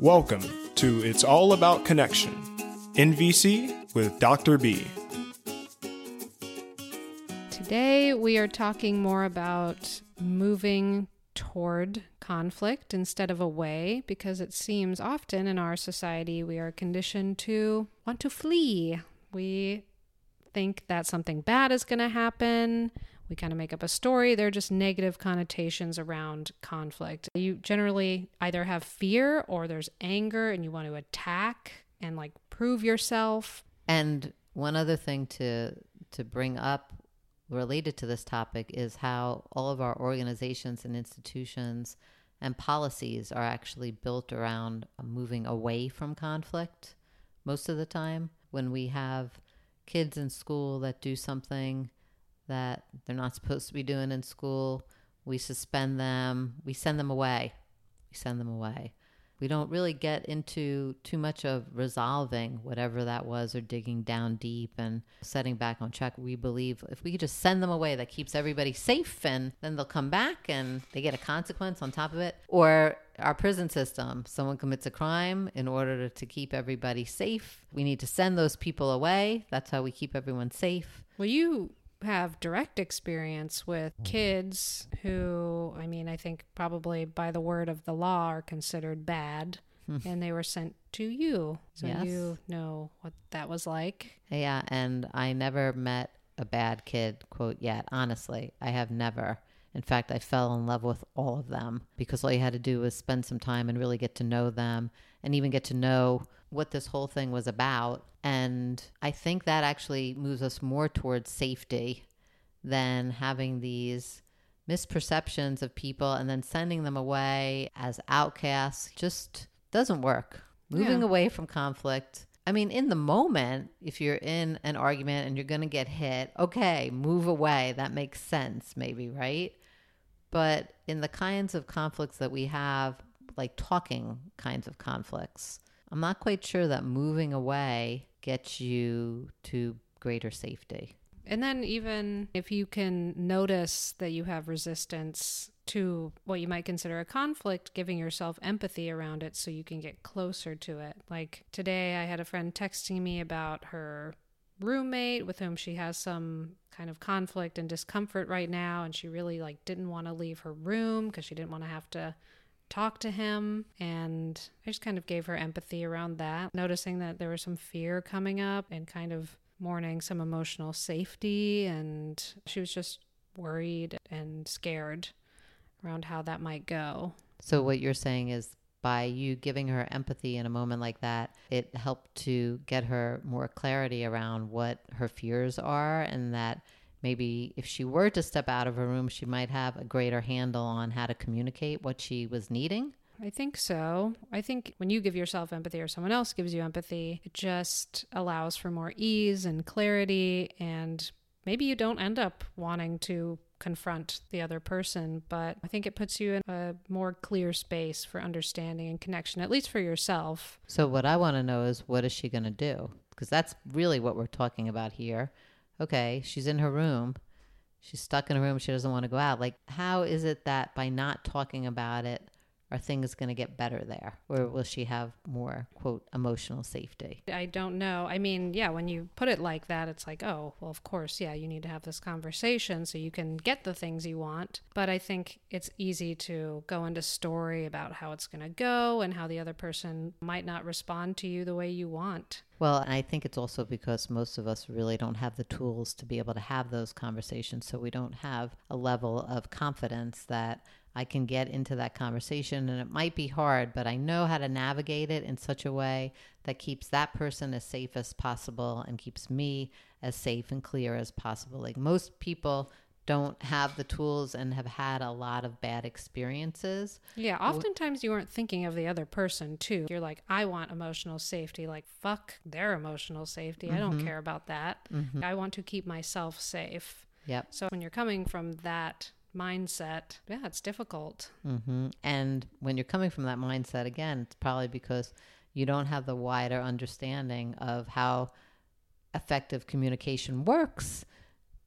Welcome to It's All About Connection, NVC with Dr. B. Today we are talking more about moving toward conflict instead of away because it seems often in our society we are conditioned to want to flee. We think that something bad is going to happen. We kind of make up a story. There are just negative connotations around conflict. You generally either have fear or there's anger and you want to attack and like prove yourself. And one other thing to to bring up related to this topic is how all of our organizations and institutions and policies are actually built around moving away from conflict most of the time when we have kids in school that do something that they're not supposed to be doing in school. We suspend them, we send them away. We send them away. We don't really get into too much of resolving whatever that was or digging down deep and setting back on track. We believe if we could just send them away, that keeps everybody safe and then they'll come back and they get a consequence on top of it. Or our prison system, someone commits a crime in order to keep everybody safe. We need to send those people away. That's how we keep everyone safe. Well, you have direct experience with mm-hmm. kids who, I mean, I think probably by the word of the law are considered bad. Hmm. and they were sent to you. So Yes. you know what that was like. Yeah, and I never met a bad kid, quote, yet. Honestly, I have never. In fact, I fell in love with all of them because all you had to do was spend some time and really get to know them and even get to know what this whole thing was about. And I think that actually moves us more towards safety than having these misperceptions of people and then sending them away as outcasts just doesn't work. Moving Yeah. away from conflict. I mean, in the moment, if you're in an argument and you're going to get hit, okay, move away. That makes sense, maybe, right? But in the kinds of conflicts that we have, like talking kinds of conflicts, I'm not quite sure that moving away gets you to greater safety. And then, even if you can notice that you have resistance to what you might consider a conflict, giving yourself empathy around it so you can get closer to it. Like today, I had a friend texting me about her roommate with whom she has some kind of conflict and discomfort right now and she really like didn't want to leave her room because she didn't want to have to talk to him and I just kind of gave her empathy around that noticing that there was some fear coming up and kind of mourning some emotional safety and she was just worried and scared around how that might go. So, what you're saying is by you giving her empathy in a moment like that, it helped to get her more clarity around what her fears are, and that maybe if she were to step out of her room, she might have a greater handle on how to communicate what she was needing. I think so. I think when you give yourself empathy or someone else gives you empathy, it just allows for more ease and clarity. And maybe you don't end up wanting to confront the other person, but I think it puts you in a more clear space for understanding and connection, at least for yourself. So, what I want to know is what is she going to do? Because that's really what we're talking about here. Okay, she's in her room. She's stuck in her room. She doesn't want to go out. Like, how is it that by not talking about it, are things going to get better there? Or will she have more, quote, emotional safety? I don't know. I mean, yeah, when you put it like that, it's like, oh, well, of course, yeah, you need to have this conversation so you can get the things you want. But I think it's easy to go into story about how it's going to go and how the other person might not respond to you the way you want. Well, and I think it's also because most of us really don't have the tools to be able to have those conversations. So we don't have a level of confidence that I can get into that conversation. And it might be hard, but I know how to navigate it in such a way that keeps that person as safe as possible and keeps me as safe and clear as possible. Like most people don't have the tools and have had a lot of bad experiences. Yeah, oftentimes you aren't thinking of the other person too. You're like, I want emotional safety. Like, fuck their emotional safety. I don't mm-hmm. care about that. Mm-hmm. I want to keep myself safe. Yep. So when you're coming from that mindset, yeah, it's difficult. hmm And when you're coming from that mindset, again, it's probably because you don't have the wider understanding of how effective communication works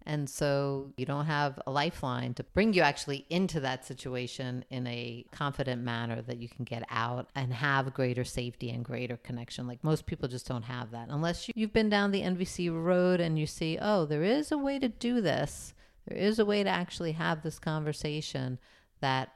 And so you don't have a lifeline to bring you actually into that situation in a confident manner that you can get out and have greater safety and greater connection. Like most people just don't have that unless you've been down the NVC road and you see, oh, there is a way to do this. There is a way to actually have this conversation that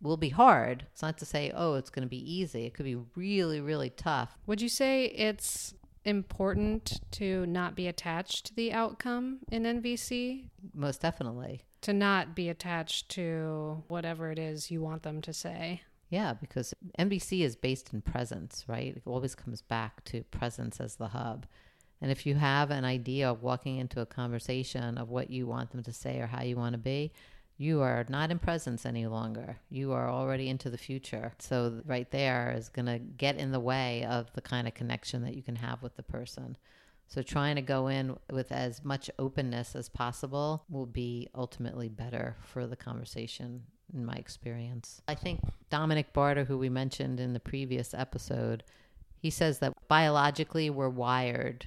will be hard. It's not to say, oh, it's going to be easy. It could be really, really tough. Would you say it's important to not be attached to the outcome in NVC? Most definitely. To not be attached to whatever it is you want them to say. Yeah, because NVC is based in presence, right? It always comes back to presence as the hub. And if you have an idea of walking into a conversation of what you want them to say or how you want to be, you are not in presence any longer. You are already into the future. So, right there is going to get in the way of the kind of connection that you can have with the person. So, trying to go in with as much openness as possible will be ultimately better for the conversation, in my experience. I think Dominic Barter, who we mentioned in the previous episode, he says that biologically we're wired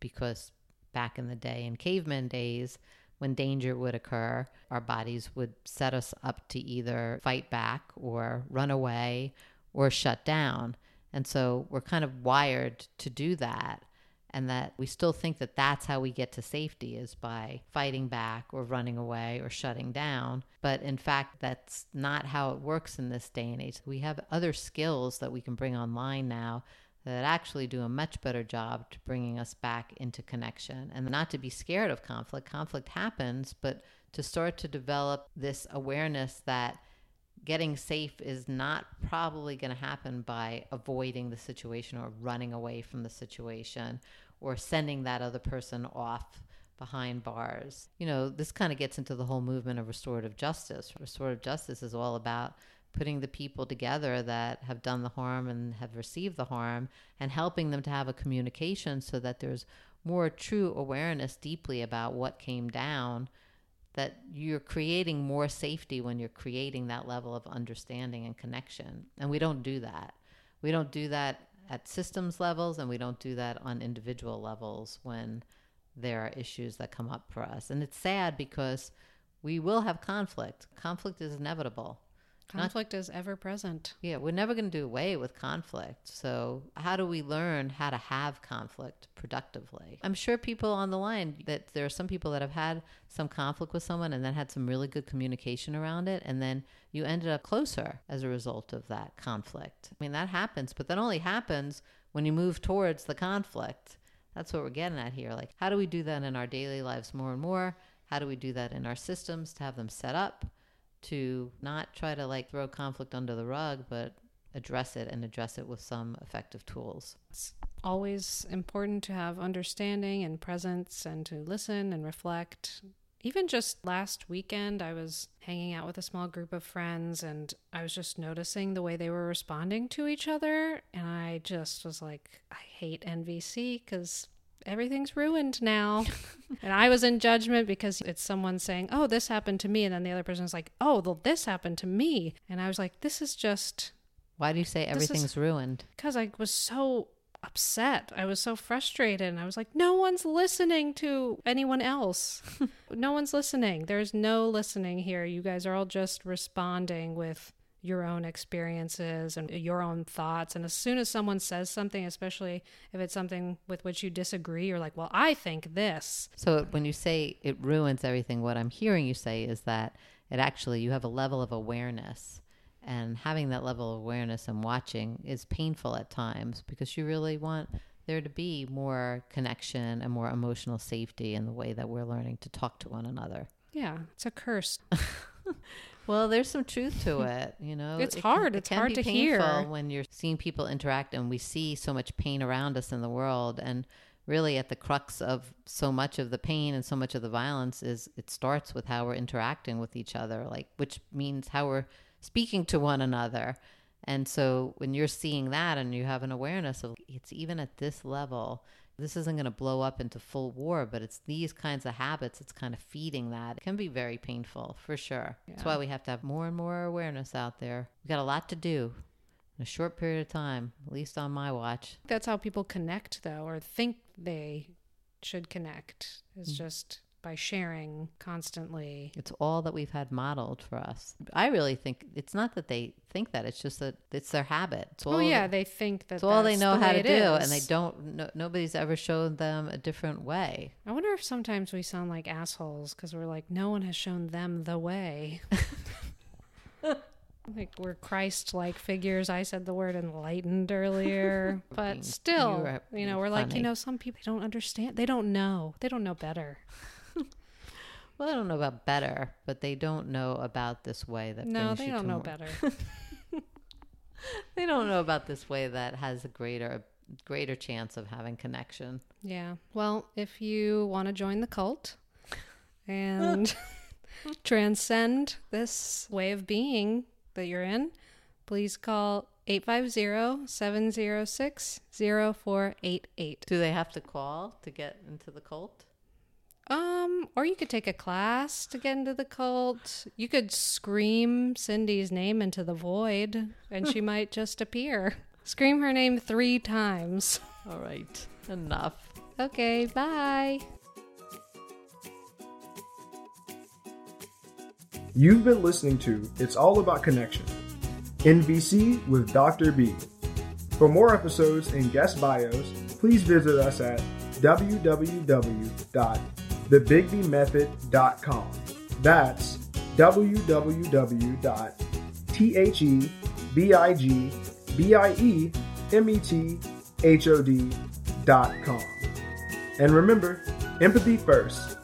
because back in the day, in caveman days, when danger would occur, our bodies would set us up to either fight back or run away or shut down. And so we're kind of wired to do that. And that we still think that that's how we get to safety is by fighting back or running away or shutting down. But in fact, that's not how it works in this day and age. We have other skills that we can bring online now that actually do a much better job to bringing us back into connection and not to be scared of conflict. Conflict happens, but to start to develop this awareness that getting safe is not probably going to happen by avoiding the situation or running away from the situation or sending that other person off behind bars. You know, this kind of gets into the whole movement of restorative justice. Restorative justice is all about putting the people together that have done the harm and have received the harm and helping them to have a communication so that there's more true awareness deeply about what came down that you're creating more safety when you're creating that level of understanding and connection. And we don't do that. We don't do that at systems levels and we don't do that on individual levels when there are issues that come up for us. And it's sad because we will have conflict. Conflict is inevitable Conflict Not, is ever present. Yeah, we're never going to do away with conflict. So, how do we learn how to have conflict productively? I'm sure people on the line that there are some people that have had some conflict with someone and then had some really good communication around it. And then you ended up closer as a result of that conflict. I mean, that happens, but that only happens when you move towards the conflict. That's what we're getting at here. Like, how do we do that in our daily lives more and more? How do we do that in our systems to have them set up? To not try to like throw conflict under the rug, but address it and address it with some effective tools. It's always important to have understanding and presence and to listen and reflect. Even just last weekend, I was hanging out with a small group of friends and I was just noticing the way they were responding to each other. And I just was like, I hate NVC because everything's ruined now. and I was in judgment because it's someone saying, oh, this happened to me. And then the other person is like, oh, well, this happened to me. And I was like, this is just. Why do you say everything's is, ruined? Because I was so upset. I was so frustrated. And I was like, no one's listening to anyone else. no one's listening. There's no listening here. You guys are all just responding with your own experiences and your own thoughts. And as soon as someone says something, especially if it's something with which you disagree, you're like, well, I think this. So when you say it ruins everything, what I'm hearing you say is that it actually, you have a level of awareness. And having that level of awareness and watching is painful at times because you really want there to be more connection and more emotional safety in the way that we're learning to talk to one another. Yeah, it's a curse. Well, there's some truth to it. You know, it's it hard. Can, it's it hard to hear when you're seeing people interact, and we see so much pain around us in the world, and really at the crux of so much of the pain and so much of the violence is it starts with how we're interacting with each other, like which means how we're speaking to one another. And so when you're seeing that and you have an awareness of it's even at this level, this isn't going to blow up into full war, but it's these kinds of habits, it's kind of feeding that. It can be very painful for sure. Yeah. That's why we have to have more and more awareness out there. We've got a lot to do in a short period of time, at least on my watch. That's how people connect, though, or think they should connect. It's mm-hmm. just by sharing constantly. It's all that we've had modeled for us. I really think it's not that they think that; it's just that it's their habit. It's all Oh yeah, they think that it's all they know the how to do, is. and they don't. No, nobody's ever shown them a different way. I wonder if sometimes we sound like assholes because we're like, no one has shown them the way. like we're Christ-like figures. I said the word enlightened earlier, but still, were you know, we're like, you know, some people don't understand. They don't know. They don't know better. Well, I don't know about better, but they don't know about this way that No, they don't know more- better. They don't know about this way that has a greater greater chance of having connection. Yeah. Well, if you want to join the cult and transcend this way of being that you're in, please call 850-706-0488. Do they have to call to get into the cult? Um, or you could take a class to get into the cult. You could scream Cindy's name into the void and she might just appear. Scream her name 3 times. All right, enough. Okay, bye. You've been listening to It's All About Connection, NVC with Dr. B. For more episodes and guest bios, please visit us at www.thebigbmethod.com. That's www.thebigbmethod.com. And remember, empathy first